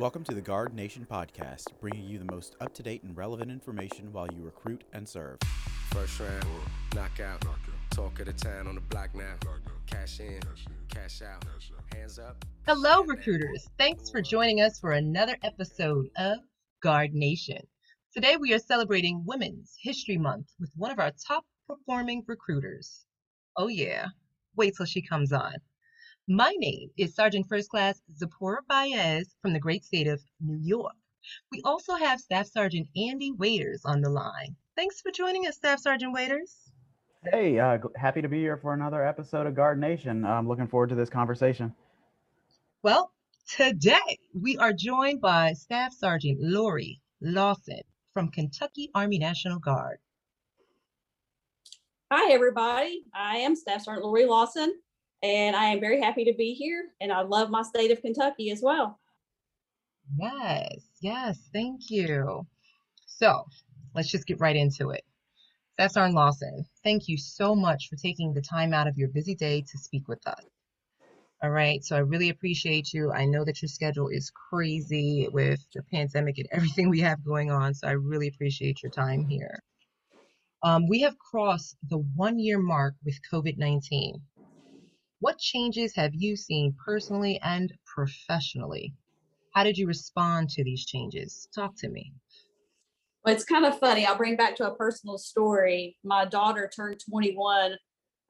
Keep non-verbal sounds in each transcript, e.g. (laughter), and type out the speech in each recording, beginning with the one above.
Welcome to the Guard Nation podcast, bringing you the most up to date and relevant information while you recruit and serve. First round, knockout. Talk of the town on the block now. Cash in, cash out. Hands up. Hello, recruiters. Thanks for joining us for another episode of Guard Nation. Today, we are celebrating Women's History Month with one of our top performing recruiters. Oh, yeah. Wait till she comes on. My name is Sergeant First Class Zipporah Baez from the great state of New York. We also have Staff Sergeant Andy Waiters on the line. Thanks for joining us, Staff Sergeant Waiters. Hey, uh, happy to be here for another episode of Guard Nation. I'm looking forward to this conversation. Well, today we are joined by Staff Sergeant Lori Lawson from Kentucky Army National Guard. Hi, everybody. I am Staff Sergeant Lori Lawson, and I am very happy to be here. And I love my state of Kentucky as well. Yes, yes, thank you. So let's just get right into it. Sergeant Lawson, thank you so much for taking the time out of your busy day to speak with us. All right, so I really appreciate you. I know that your schedule is crazy with the pandemic and everything we have going on, so I really appreciate your time here. Um, we have crossed the one year mark with COVID 19. What changes have you seen personally and professionally? How did you respond to these changes? Talk to me. Well, it's kind of funny. I'll bring back to a personal story. My daughter turned 21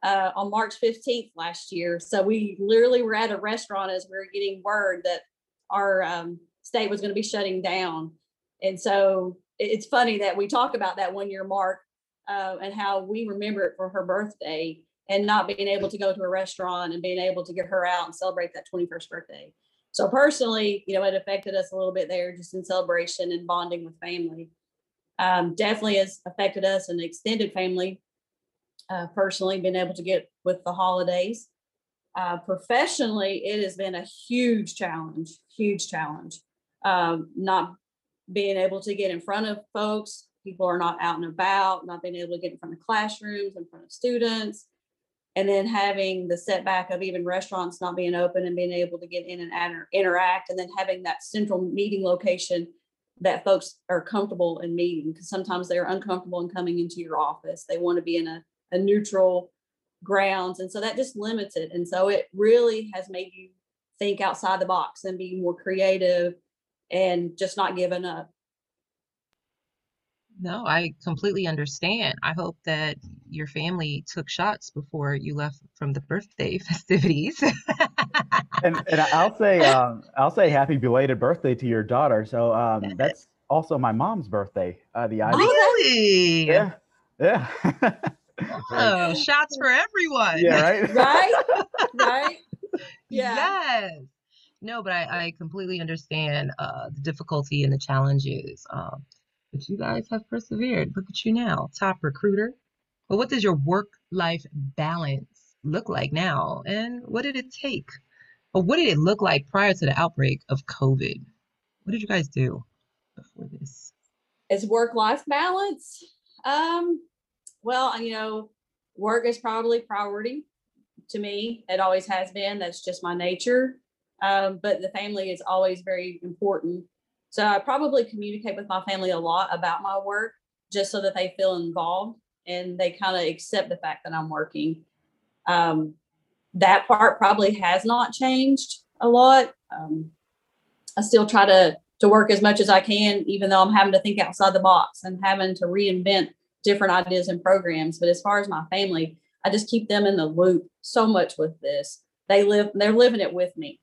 uh, on March 15th last year. So we literally were at a restaurant as we were getting word that our um, state was going to be shutting down. And so it's funny that we talk about that one year mark uh, and how we remember it for her birthday and not being able to go to a restaurant and being able to get her out and celebrate that 21st birthday. So personally, you know, it affected us a little bit there just in celebration and bonding with family. Um, definitely has affected us and extended family. Uh, personally, been able to get with the holidays. Uh, professionally, it has been a huge challenge, huge challenge. Um, not being able to get in front of folks, people are not out and about, not being able to get in front of classrooms, in front of students and then having the setback of even restaurants not being open and being able to get in and inter- interact and then having that central meeting location that folks are comfortable in meeting because sometimes they're uncomfortable in coming into your office. They want to be in a, a neutral grounds and so that just limits it. And so it really has made you think outside the box and be more creative and just not giving up No, I completely understand. I hope that your family took shots before you left from the birthday (laughs) festivities. And, and I'll say, (laughs) um, I'll say happy belated birthday to your daughter. So um, that's also my mom's birthday. Uh, the Ivy. Really? Yeah, yeah, (laughs) Oh, shots for everyone. yeah, right. right right yeah Yes. No, but I, I completely understand uh, the difficulty and the challenges. Um, but you guys have persevered. Look at you now, top recruiter. But what does your work-life balance look like now? And what did it take? Or what did it look like prior to the outbreak of COVID? What did you guys do before this? is work life balance um well you know work is probably priority to me it always has been that's just my nature um, but the family is always very important so i probably communicate with my family a lot about my work just so that they feel involved and they kind of accept the fact that i'm working um, that part probably has not changed a lot um, i still try to to work as much as I can, even though I'm having to think outside the box and having to reinvent different ideas and programs. But as far as my family, I just keep them in the loop so much with this. They live, they're living it with me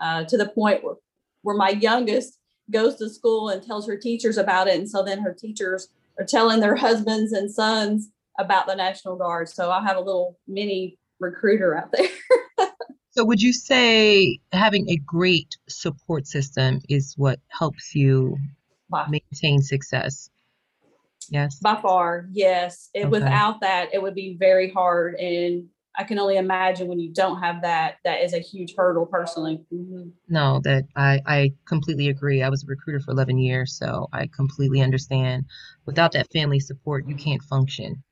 uh, to the point where, where my youngest goes to school and tells her teachers about it. And so then her teachers are telling their husbands and sons about the National Guard. So I have a little mini recruiter out there. (laughs) So, would you say having a great support system is what helps you By maintain success? Yes. By far, yes. It, Okay. Without that, it would be very hard. And I can only imagine when you don't have that, that is a huge hurdle personally. Mhm. No, that I, I completely agree. I was a recruiter for 11 years, so I completely understand. Without that family support, you can't function.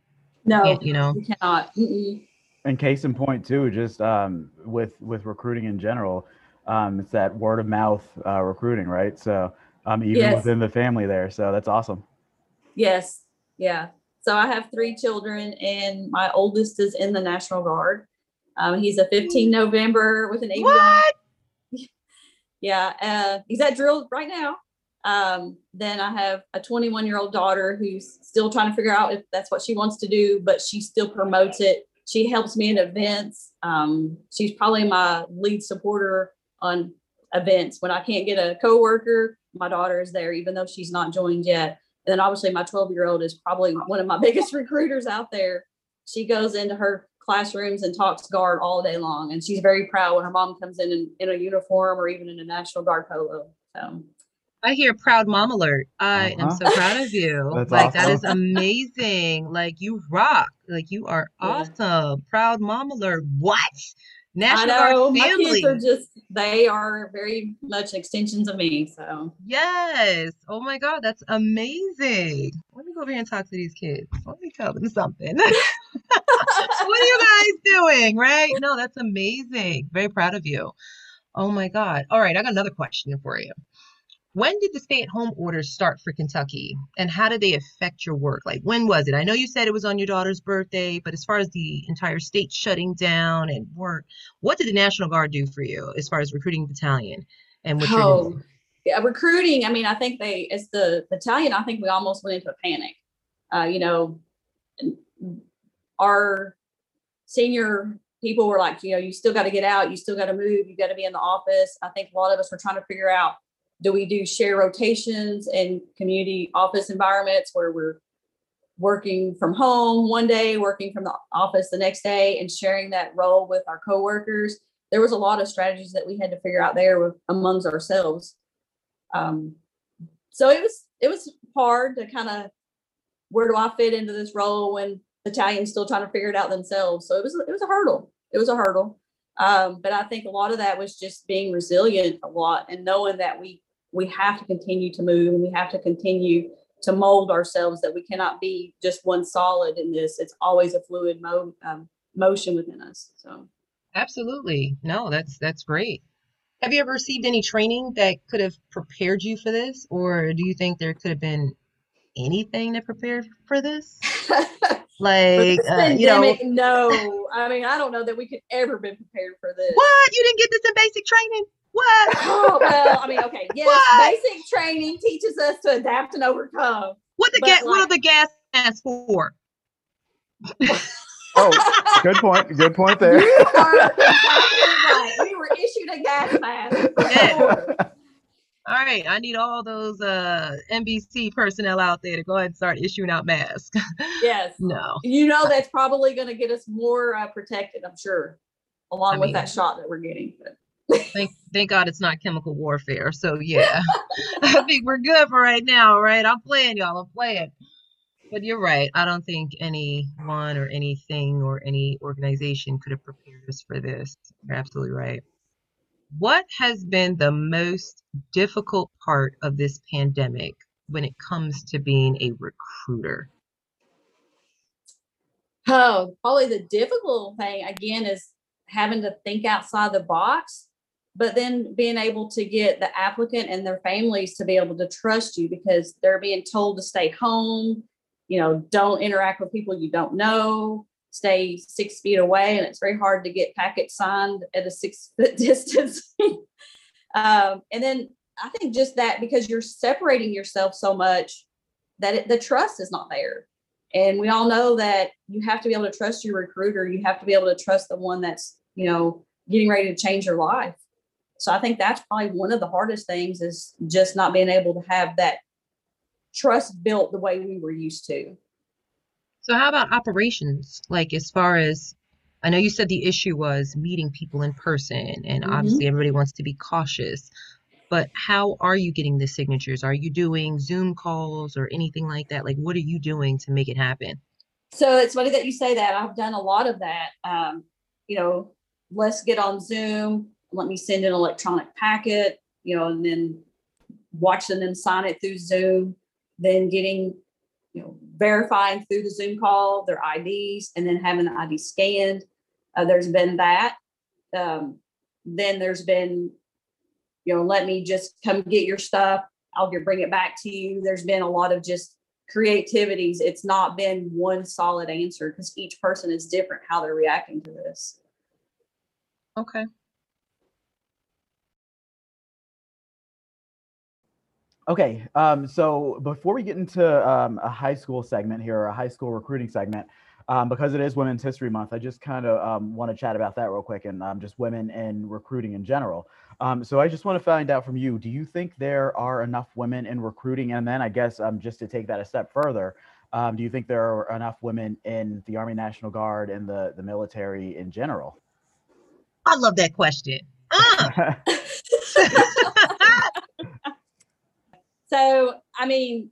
No, Can't, you know? you cannot. Mm-mm. And case in point too, just um, with with recruiting in general, um, it's that word of mouth uh, recruiting, right? So um, even Yes. within the family there. So that's awesome. Yes, yeah. So I have three children, and my oldest is in the National Guard. Um, he's a 15 November with an 80. What? (laughs) Yeah, uh, he's at drill right now. Um, then I have a 21 year old daughter who's still trying to figure out if that's what she wants to do, but she still promotes it. She helps me in events. Um, she's probably my lead supporter on events. When I can't get a coworker, my daughter is there, even though she's not joined yet. And then obviously my 12 year old is probably one of my (laughs) biggest recruiters out there. She goes into her classrooms and talks guard all day long. And she's very proud when her mom comes in in, in a uniform or even in a National Guard polo. So I hear proud mom alert. I am Uh-huh. so proud of you. (laughs) That's like that is amazing. Like you rock. Like you are Yeah. awesome. Proud mom alert. What? I National know Guard my family. kids are just, they are very much extensions of me. So Yes. Oh my God, that's amazing. Let me go over here and talk to these kids. Let me tell them something. (laughs) what are you guys doing? Right? No, that's amazing. Very proud of you. Oh my God. All right, I got another question for you. When did the stay-at-home orders start for Kentucky, and how did they affect your work? Like, when was it? I know you said it was on your daughter's birthday, but as far as the entire state shutting down and work, what did the National Guard do for you as far as recruiting battalion and what? Oh, yeah, recruiting. I mean, I think they, as the battalion, I think we almost went into a panic. Uh, you know, our senior people were like, you know, you still got to get out, you still got to move, you got to be in the office. I think a lot of us were trying to figure out do we do share rotations in community office environments where we're working from home one day, working from the office the next day, and sharing that role with our coworkers. There was a lot of strategies that we had to figure out there with, amongst ourselves. Um, so it was it was hard to kind of where do I fit into this role when Italians still trying to figure it out themselves. So it was it was a hurdle. It was a hurdle. Um, but I think a lot of that was just being resilient a lot and knowing that we we have to continue to move and we have to continue to mold ourselves that we cannot be just one solid in this. It's always a fluid mo- um, motion within us. So Absolutely. No, that's that's great. Have you ever received any training that could have prepared you for this, or do you think there could have been anything that prepared for this? (laughs) Like, this uh, you know, no. I mean, I don't know that we could ever been prepared for this. what? You didn't get this in basic training? What? (laughs) Oh well, I mean, okay, yes, What? basic training teaches us to adapt and overcome. What the But, gas? What are the gas masks for? Oh, good point. Good point there. You are exactly right. We were issued a gas mask. Yeah. All right, I need all those uh NBC personnel out there to go ahead and start issuing out masks. (laughs) Yes, No. you know that's probably going to get us more uh, protected. I'm sure, along I with mean- that shot that we're getting. But Thank thank God it's not chemical warfare. So yeah, (laughs) I think we're good for right now, right? I'm playing, y'all. I'm playing. But you're right. I don't think anyone or anything or any organization could have prepared us for this. You're absolutely right. What has been the most difficult part of this pandemic when it comes to being a recruiter? Oh, probably the difficult thing again is having to think outside the box, but then being able to get the applicant and their families to be able to trust you because they're being told to stay home, you know, don't interact with people you don't know, stay six feet away. And it's very hard to get packets signed at a six (laughs) foot distance. um, and then I think just that because you're separating yourself so much that it, the trust is not there. And we all know that you have to be able to trust your recruiter. You have to be able to trust the one that's, you know, getting ready to change your life. So I think that's probably one of the hardest things is just not being able to have that trust built the way we were used to. So how about operations? Like as far as I know you said the issue was meeting people in person and Mhm. obviously everybody wants to be cautious. But how are you getting the signatures? Are you doing Zoom calls or anything like that? Like what are you doing to make it happen? So it's funny that you say that. I've done a lot of that. Um, you know, let's get on Zoom. Let me send an electronic packet, you know, and then watching them sign it through Zoom, then getting, you know, verifying through the Zoom call their IDs and then having the ID scanned. Uh, there's been that. Um, then there's been you know, let me just come get your stuff. I'll get, bring it back to you. There's been a lot of just creativities. It's not been one solid answer because each person is different how they're reacting to this. Okay. Okay, um, so before we get into um, a high school segment here, or a high school recruiting segment, um, because it is Women's History Month, I just kind of um, want to chat about that real quick and um, just women in recruiting in general. Um, so I just want to find out from you: Do you think there are enough women in recruiting? And then I guess um, just to take that a step further, um, do you think there are enough women in the Army National Guard and the the military in general? I love that question. Uh. (laughs) (laughs) So, I mean,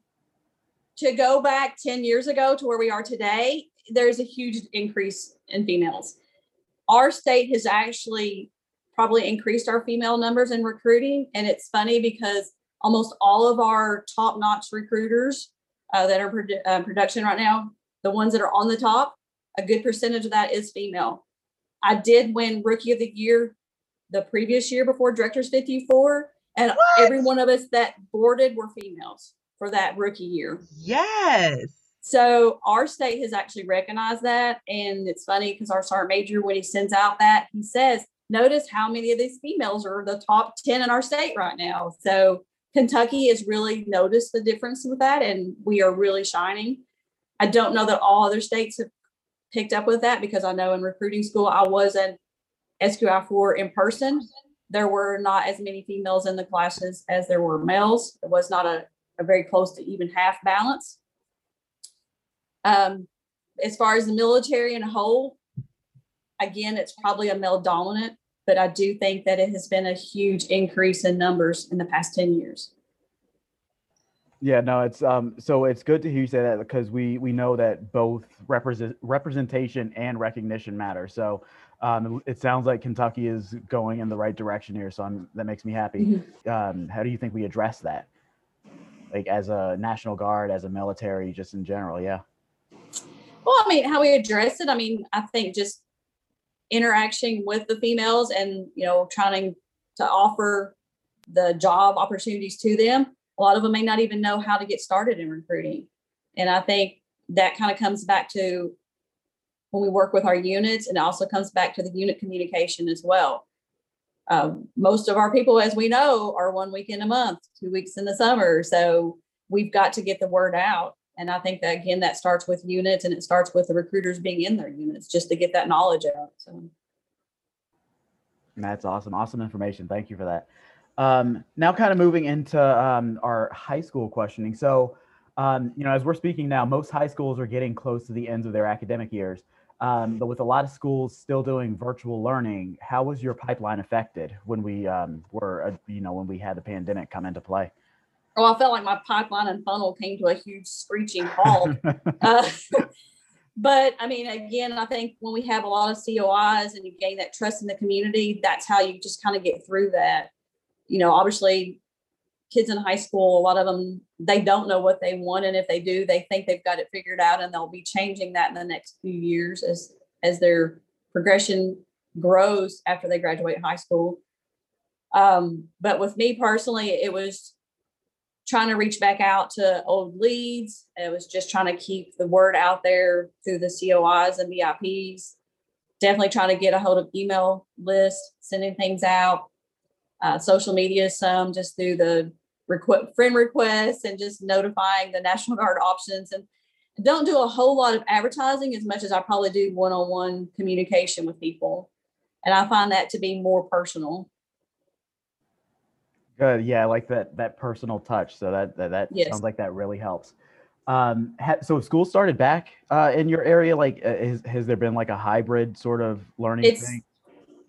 to go back 10 years ago to where we are today, there's a huge increase in females. Our state has actually probably increased our female numbers in recruiting. And it's funny because almost all of our top notch recruiters uh, that are produ- uh, production right now, the ones that are on the top, a good percentage of that is female. I did win Rookie of the Year the previous year before Directors 54 and What? every one of us that boarded were females for that rookie year. Yes. So our state has actually recognized that. And it's funny because our sergeant major, when he sends out that, he says, notice how many of these females are the top 10 in our state right now. So Kentucky has really noticed the difference with that, and we are really shining. I don't know that all other states have picked up with that because I know in recruiting school, I was in SQI4 in person there were not as many females in the classes as there were males. It was not a, a very close to even half balance. Um, as far as the military in a whole, again, it's probably a male dominant, but I do think that it has been a huge increase in numbers in the past 10 years. Yeah, no, it's um so it's good to hear you say that because we we know that both represent representation and recognition matter. So um it sounds like Kentucky is going in the right direction here. So I'm, that makes me happy. Um how do you think we address that? Like as a National Guard, as a military, just in general, yeah. Well, I mean, how we address it, I mean, I think just interaction with the females and, you know, trying to offer the job opportunities to them. A lot of them may not even know how to get started in recruiting. And I think that kind of comes back to when we work with our units and also comes back to the unit communication as well. Um, most of our people, as we know, are one weekend a month, two weeks in the summer. So we've got to get the word out. And I think that again, that starts with units and it starts with the recruiters being in their units just to get that knowledge out. So That's awesome. Awesome information. Thank you for that. Um, now, kind of moving into um, our high school questioning. So, um, you know, as we're speaking now, most high schools are getting close to the ends of their academic years. Um, but with a lot of schools still doing virtual learning, how was your pipeline affected when we um, were, uh, you know, when we had the pandemic come into play? oh, I felt like my pipeline and funnel came to a huge screeching halt. (laughs) Uh, (laughs) but I mean, again, I think when we have a lot of COIs and you gain that trust in the community, that's how you just kind of get through that. You know, obviously, kids in high school, a lot of them, they don't know what they want. And if they do, they think they've got it figured out and they'll be changing that in the next few years as, as their progression grows after they graduate high school. Um, but with me personally, it was trying to reach back out to old leads. It was just trying to keep the word out there through the COIs and VIPs. Definitely trying to get a hold of email list, sending things out. Uh, social media, some just through the requ- friend requests and just notifying the National Guard options. And don't do a whole lot of advertising as much as I probably do one-on-one communication with people. And I find that to be more personal. Good. Yeah, I like that that personal touch. So that that, that Yes. sounds like that really helps. Um, ha, so school started back uh, in your area? Like, uh, has, has there been like a hybrid sort of learning It's thing?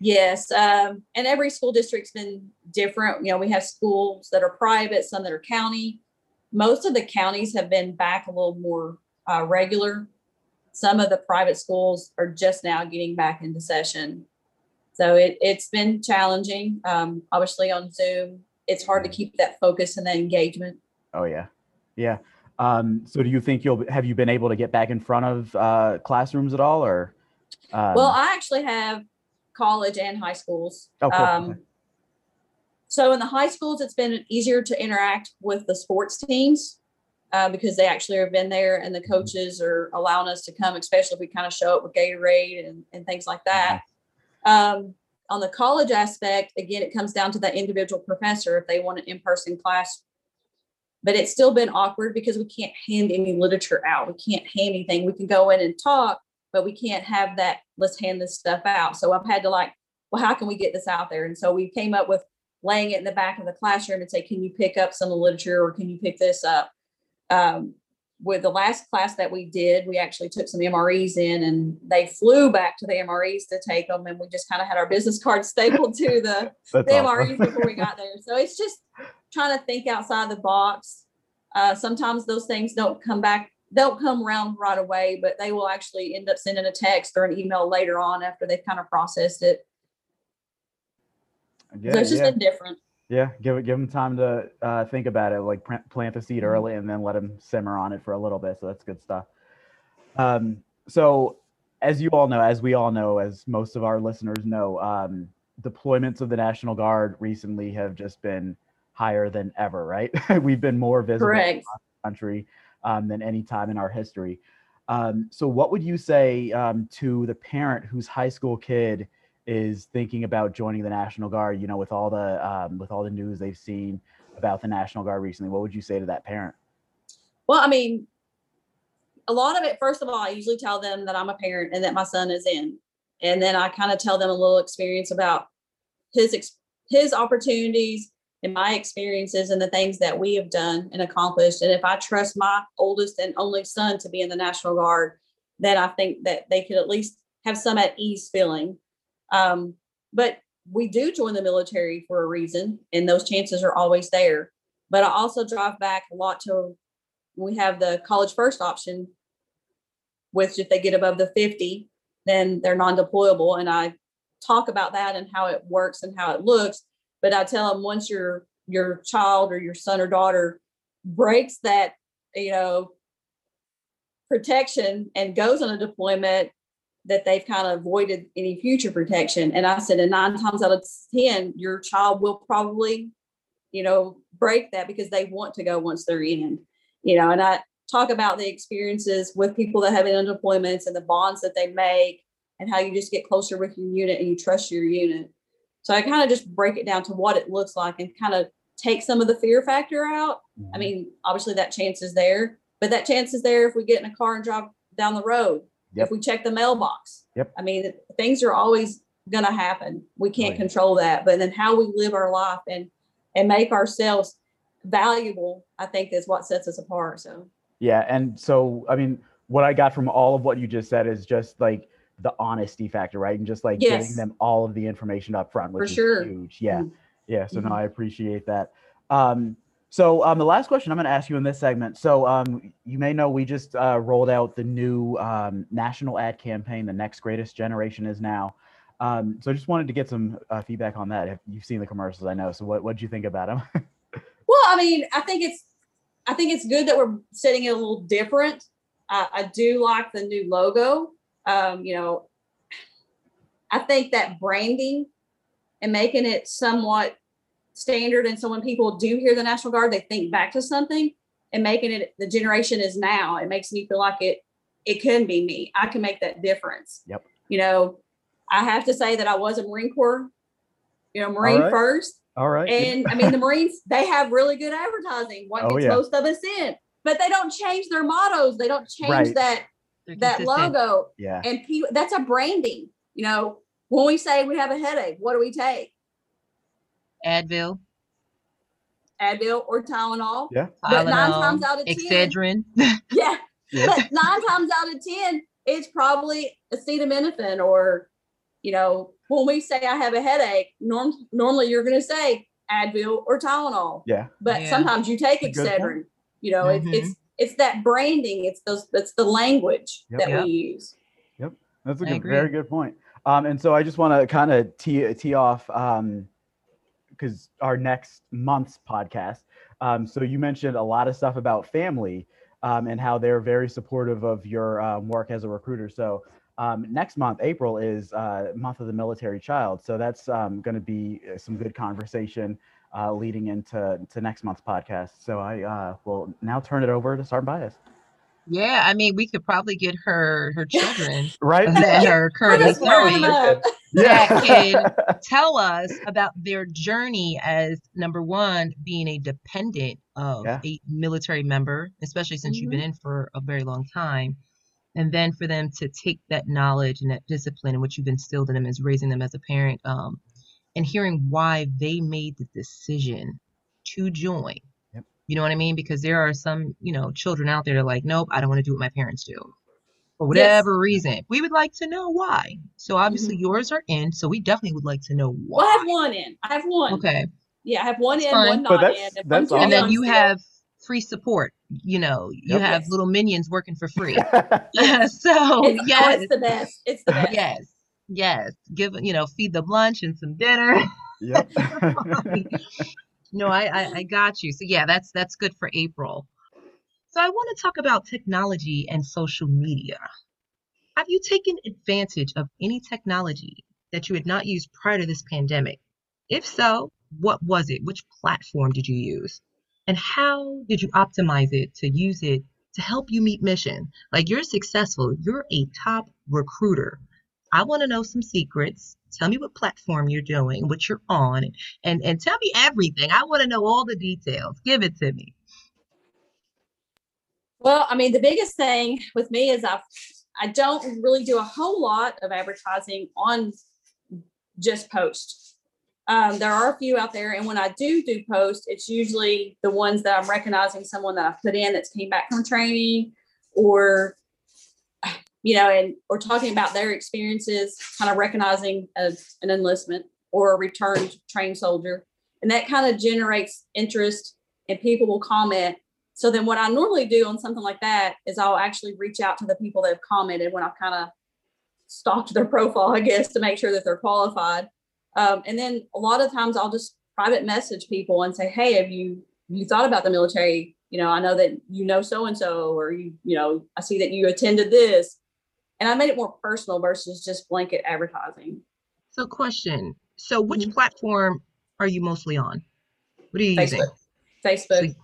Yes, um, and every school district's been different. You know, we have schools that are private, some that are county. Most of the counties have been back a little more uh, regular. Some of the private schools are just now getting back into session, so it it's been challenging. Um, obviously, on Zoom, it's hard to keep that focus and that engagement. Oh yeah, yeah. Um, so do you think you'll have you been able to get back in front of uh, classrooms at all, or? Um, Well, I actually have college and high schools. Oh, cool. Um. So in the high schools, it's been easier to interact with the sports teams uh, because they actually have been there and the coaches are allowing us to come, especially if we kind of show up with Gatorade and, and things like that. Um, on the college aspect, again, it comes down to that individual professor if they want an in-person class. But it's still been awkward because we can't hand any literature out. We can't hand anything. We can go in and talk, but we can't have that, let's hand this stuff out. So I've had to like, well, how can we get this out there? And so we came up with laying it in the back of the classroom and say, can you pick up some literature or can you pick this up? Um, with the last class that we did, we actually took some MREs in and they flew back to the MREs to take them. And we just kind of had our business cards (laughs) stapled to the, (laughs) the MREs before we got there. So it's just trying to think outside the box. Uh, sometimes those things don't come back, don't come around right away, but they will actually end up sending a text or an email later on after they've kind of processed it. Yeah, so it's just yeah. been different. Yeah, give it, give them time to uh, think about it, like plant, the Mm-hmm. seed early, and then let them simmer on it for a little bit. So that's good stuff. Um, so, as you all know, as we all know, as most of our listeners know, um, deployments of the National Guard recently have just been higher than ever. Right? (laughs) We've been more visible Correct. across the country um, than any time in our history. Um, so, what would you say um, to the parent whose high school kid is thinking about joining the National Guard? You know, with all the um, with all the news they've seen about the National Guard recently, what would you say to that parent? Well, I mean, a lot of it, first of all, I usually tell them that I'm a parent and that my son is in. And then I kind of tell them a little experience about his his opportunities and my experiences and the things that we have done and accomplished. And if I trust my oldest and only son to be in the National Guard, then I think that they could at least have some at ease feeling. Um, but we do join the military for a reason, and those chances are always there. But I also drive back a lot to we have the college first option, which if they get above the 50, then they're non-deployable. And I talk about that and how it works and how it looks. But I tell them once your your child or your son or daughter breaks that, you know, protection and goes on a deployment, that they've kind of avoided any future protection. And I said, and nine times out of ten, your child will probably, you know, break that because they want to go once they're in you know, and I talk about the experiences with people that have been on deployments and the bonds that they make and how you just get closer with your unit and you trust your unit. So I kind of just break it down to what it looks like and kind of take some of the fear factor out. I mm-hmm. mean, obviously that chance is there, but that chance is there if we get in a car and drive down the road, Yep. if we check the mailbox. Yep. I mean, things are always going to happen. We oh, can't yeah. control that, but then how we live our life and and make ourselves valuable, I think is what sets us apart. So Yeah, and so I mean, what I got from all of what you just said is just like the honesty factor, right? And just like Yes. getting them all of the information up front, which is sure. huge. Yeah, Mhm. yeah. So no, Mhm. I appreciate that. Um, so um, the last question I'm going to ask you in this segment. So um, you may know we just uh, rolled out the new um, national ad campaign. The next greatest generation is now. Um, so I just wanted to get some uh, feedback on that. If you've seen the commercials, I know. So what what do you think about them? (laughs) Well, I mean, I think it's I think it's good that we're setting it a little different. I, I do like the new logo. Um, you know, I think that branding and making it somewhat standard, and so when people do hear the National Guard, they think back to something, and making it the generation is now. It makes me feel like it it can be me. I can make that difference. Yep. You know, I have to say that I was a Marine Corps, you know, Marine right. first. all right. And I mean, the Marines, they have really good advertising. What Oh, gets yeah. most of us in, but they don't change their mottos. They don't change Right. that that consistent. logo. yeah. And people, that's a branding. You know, when we say we have a headache, what do we take? Advil, Advil or Tylenol. Yeah. But nine Tylenol, times out of 10 Excedrin. (laughs) Yeah, Yeah. but nine times out of ten, it's probably acetaminophen or, you know, when we say I have a headache, norm- normally you're going to say Advil or Tylenol. Yeah. but Yeah. sometimes you take That's a good point. Excedrin. You know, it's Mhm. it's it's that branding. It's those. It's the language Yep. that Yep. we use. Yep, that's a good, very good point. Um, and so I just want to kind of tee, tee off because our next month's podcast. Um, so you mentioned a lot of stuff about family um, and how they're very supportive of your um, work as a recruiter. So um, next month, April, is uh, month of the military child. So that's um, going to be uh, some good conversation uh, leading into to next month's podcast. So I uh, will now turn it over to Sergeant Baez. Yeah, I mean, we could probably get her her children (laughs) Right? that are currently Let us (laughs) grow 30 up. that tell us about their journey as number one being a dependent of Yeah. a military member especially since you've been in for a very long time and then for them to take that knowledge and that discipline and what you've instilled in them as raising them as a parent um, and hearing why they made the decision to join Yep. you know what i mean because there are some you know children out there that are like nope i don't want to do what my parents do for whatever reason we would like to know why so obviously mm-hmm. yours are in so we definitely would like to know Well, I have one in. I have one. okay Yeah, I have one That's in, fine. one But not that's- in. and that's one's too and then you have free support you know you Yep. have Yes. little minions working for free (laughs) (laughs) so It's, oh, yes it's the best. It's the (laughs) best. yes yes give you know feed them lunch and some dinner. Yep. (laughs) no I, I i got you. So yeah that's that's good for april. So i want to talk about technology and social media. Have you taken advantage of any technology that you had not used prior to this pandemic? If so what was it? Which platform did you use? And how did you optimize it to use it to help you meet mission? Like you're successful. You're a top recruiter i want to know some secrets. Tell me what platform you're doing what you're on and and tell me everything. I want to know all the details. Give it to me. Well, I mean, the biggest thing with me is I I don't really do a whole lot of advertising on just post. Um, there are a few out there, and when I do do post, it's usually the ones that I'm recognizing someone that I've put in that's came back from training, or you know, and or talking about their experiences, kind of recognizing a, an enlistment or a returned trained soldier, and that kind of generates interest, and people will comment so then what I normally do on something like that is I'll actually reach out to the people that have commented when I've kind of stalked their profile, I guess, to make sure that they're qualified. Um, and then a lot of times I'll just private message people and say, Hey, have you you thought about the military? You know, I know that you know so and so, or you, you know, I see that you attended this. And I made it more personal versus just blanket advertising. so question so which Mhm. platform are you mostly on what are you using Facebook. Facebook. So-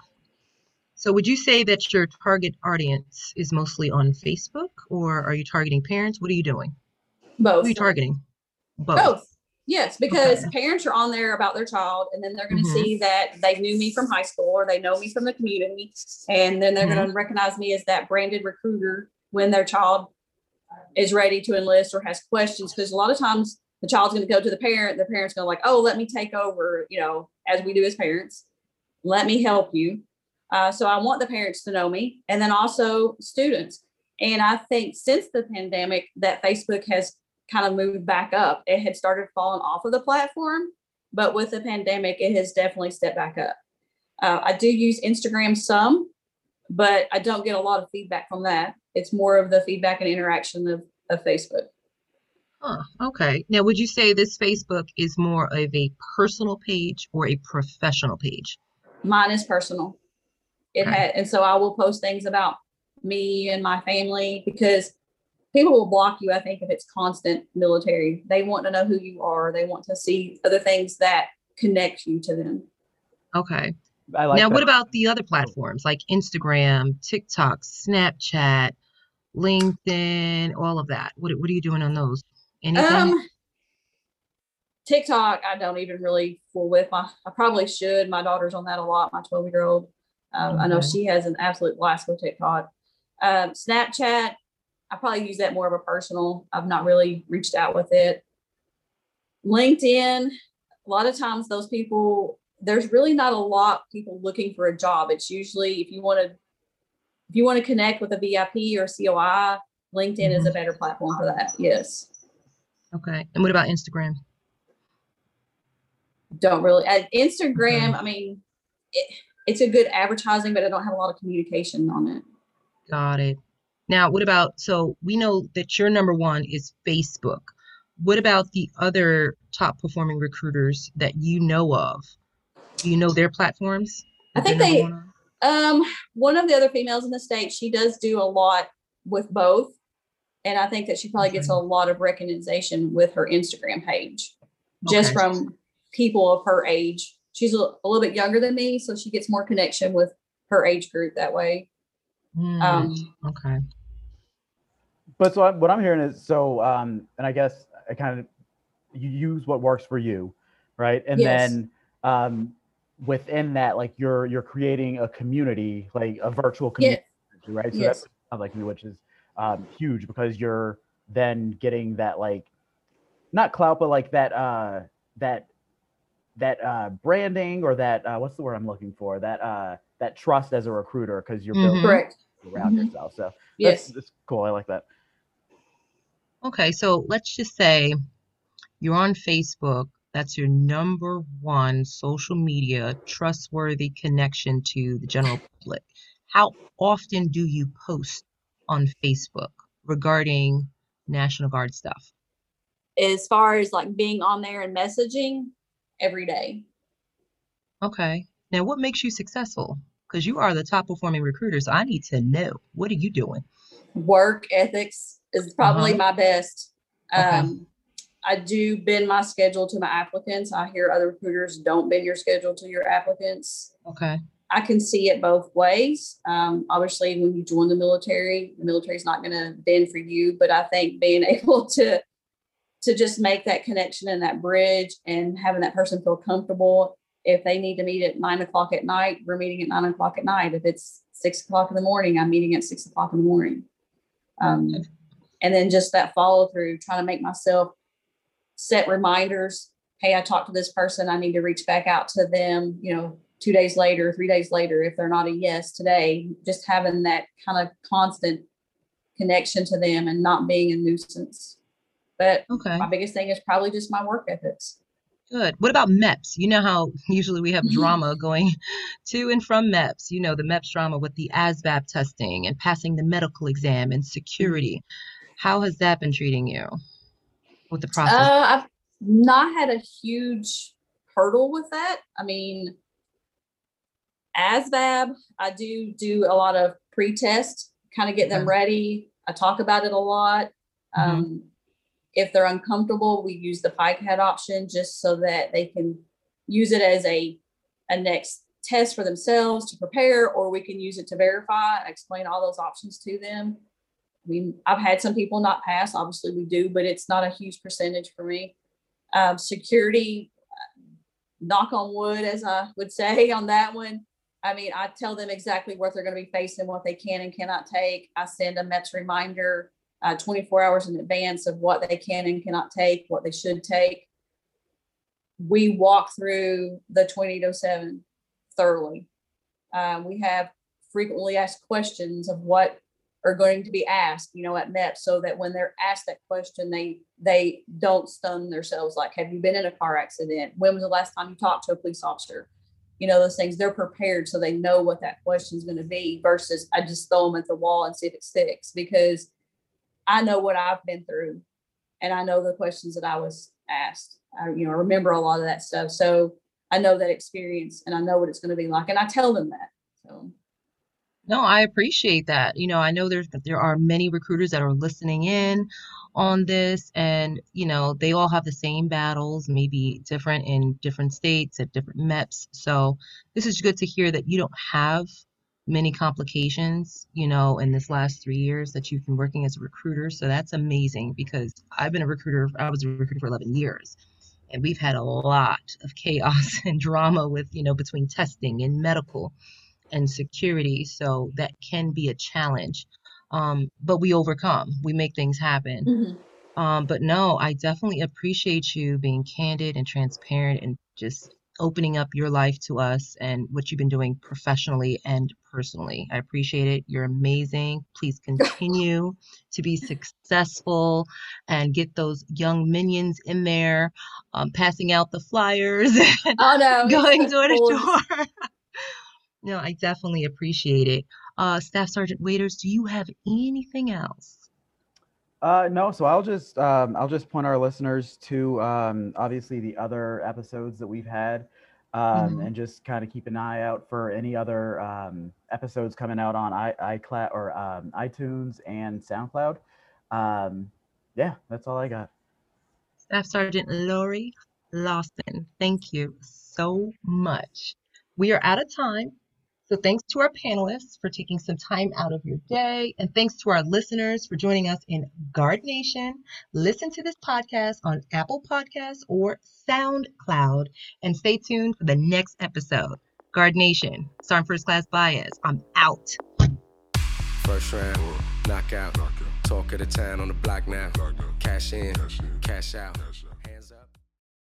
So would you say that your target audience is mostly on Facebook or are you targeting parents? What are you doing? Both. Who are you targeting? Both. Both. Yes, because Okay. parents are on there about their child, and then they're going to Mhm. see that they knew me from high school or they know me from the community, and then they're Mm-hmm. going to recognize me as that branded recruiter when their child is ready to enlist or has questions. Because a lot of times the child's going to go to the parent, the parent's going to like, "Oh, let me take over," you know, as we do as parents. Let me help you. Uh, so I want the parents to know me, and then also students. And I think since the pandemic, that Facebook has kind of moved back up. It had started falling off of the platform, but with the pandemic, it has definitely stepped back up. Uh, I do use Instagram some, but I don't get a lot of feedback from that. It's more of the feedback and interaction of, of Facebook. Huh, okay. Now, would you say this Facebook is more of a personal page or a professional page? Mine is personal. It Okay. had, and so I will post things about me and my family because people will block you. I think if it's constant military, they want to know who you are. They want to see other things that connect you to them. Okay. I like now, that. what about the other platforms like Instagram, TikTok, Snapchat, LinkedIn, all of that? What, what are you doing on those? Anything? Um, TikTok, I don't even really fool with. My, I probably should. My daughter's on that a lot. My twelve year old. Um, I know she has an absolute blast with TikTok. Um, Snapchat, I probably use that more of a personal. I've not really reached out with it. LinkedIn, a lot of times those people, there's really not a lot people looking for a job. It's usually if you want to, if you want to connect with a VIP or COI, LinkedIn is a mm-hmm. better platform for that. Yes. okay. And what about Instagram? don't really at Instagram. I mean, it, it's a good advertising, but I don't have a lot of communication on it. Got it. Now, what about, so we know that your number one is Facebook. What about the other top performing recruiters that you know of? Do you know their platforms? I think they- number one on? Um, one of the other females in the state, she does do a lot with both, and I think that she probably gets a lot of recognition with her Instagram page, just Okay. from people of her age. she's a, a little bit younger than me, so she gets more connection with her age group that way. Mm, Um, okay. But so I'm, what I'm hearing is so, um, and I guess I kind of you use what works for you, right? And Yes. then um, within that, like you're you're creating a community, like a virtual community, Yes. right? So Yes. that sounds like me, which is um, huge because you're then getting that like not clout, but like that uh, that that uh, branding or that uh, what's the word I'm looking for? That uh, that trust as a recruiter because you're building Mhm. Correct. around Mhm. yourself. So that's, Yes. that's cool. I like that. Okay, so let's just say you're on Facebook. That's your number one social media trustworthy connection to the general public. How often do you post on Facebook regarding National Guard stuff? As far as like being on there and messaging every day. Okay. Now, what makes you successful? Because you are the top performing recruiter, so I need to know what are you doing? Work ethics is probably Uh-huh. my best. Okay. Um, I do bend my schedule to my applicants. I hear other recruiters don't bend your schedule to your applicants. Okay. I can see it both ways. Um, obviously, when you join the military, the military is not going to bend for you, but I think being (laughs) able to to just make that connection and that bridge and having that person feel comfortable. If they need to meet at nine o'clock at night, we're meeting at nine o'clock at night. If it's six o'clock in the morning, I'm meeting at six o'clock in the morning. Um, and then just that follow through, trying to make myself set reminders. Hey, I talked to this person. I need to reach back out to them, you know, two days later, three days later, if they're not a yes today, just having that kind of constant connection to them and not being a nuisance. But Okay. my biggest thing is probably just my work ethics. Good. What about MEPS? You know how (laughs) usually we have mm-hmm. drama going (laughs) to and from MEPS, you know, the MEPS drama with the ASVAB testing and passing the medical exam and security. Mm-hmm. How has that been treating you with the process? Uh, I've not had a huge hurdle with that. I mean, ASVAB, I do do a lot of pre-test, kind of get them ready. I talk about it a lot. Mhm. Um, if they're uncomfortable, we use the PiCAT option just so that they can use it as a a next test for themselves to prepare, or we can use it to verify. I explain all those options to them. Mean, I've had some people not pass. Obviously, we do, but it's not a huge percentage for me. Um, security, knock on wood, as I would say on that one. I mean, I tell them exactly what they're going to be facing, what they can and cannot take. I send a MEPS reminder uh, 24 hours in advance of what they can and cannot take, what they should take. We walk through the 2807 thoroughly. Um, we have frequently asked questions of what are going to be asked, you know, at MEPS, so that when they're asked that question, they they don't stun themselves. Like, have you been in a car accident? When was the last time you talked to a police officer? You know, those things. They're prepared, so they know what that question is going to be. Versus, I just throw them at the wall and see if it sticks because I know what I've been through, and I know the questions that I was asked. I, you know, remember a lot of that stuff, so I know that experience, and I know what it's going to be like, and I tell them that. No, I appreciate that. You know, I know there's there are many recruiters that are listening in on this and, you know, they all have the same battles, maybe different in different states at different MEPS. So this is good to hear that you don't have many complications, you know, in this last three years that you've been working as a recruiter. So that's amazing because I've been a recruiter, I was a recruiter for 11 years. And we've had a lot of chaos (laughs) and drama with, you know, between testing and medical and security. So that can be a challenge. Um, but we overcome, we make things happen. Mhm. Um, but no, I definitely appreciate you being candid and transparent and just opening up your life to us and what you've been doing professionally and personally. I appreciate it. You're amazing. Please continue to be successful and get those young minions in there, um, passing out the flyers and Oh no, (laughs) going door to door. (laughs) No, I definitely appreciate it. Uh, Staff Sergeant Waiters, do you have anything else? Uh, no, so I'll just um, I'll just point our listeners to um, obviously the other episodes that we've had, um, Mhm. and just kind of keep an eye out for any other um, episodes coming out on i iCloud or um, iTunes and SoundCloud. Um, yeah, that's all I got. Staff Sergeant Lori? Lawson. Thank you so much. We are out of time. So thanks to our panelists for taking some time out of your day. And thanks to our listeners for joining us in Guard Nation. Listen to this podcast on Apple Podcasts or SoundCloud. And stay tuned for the next episode. Guard Nation, Sergeant First Class Baez. I'm out. First round, knockout. Talk of the town on the block now. Cash in, cash out.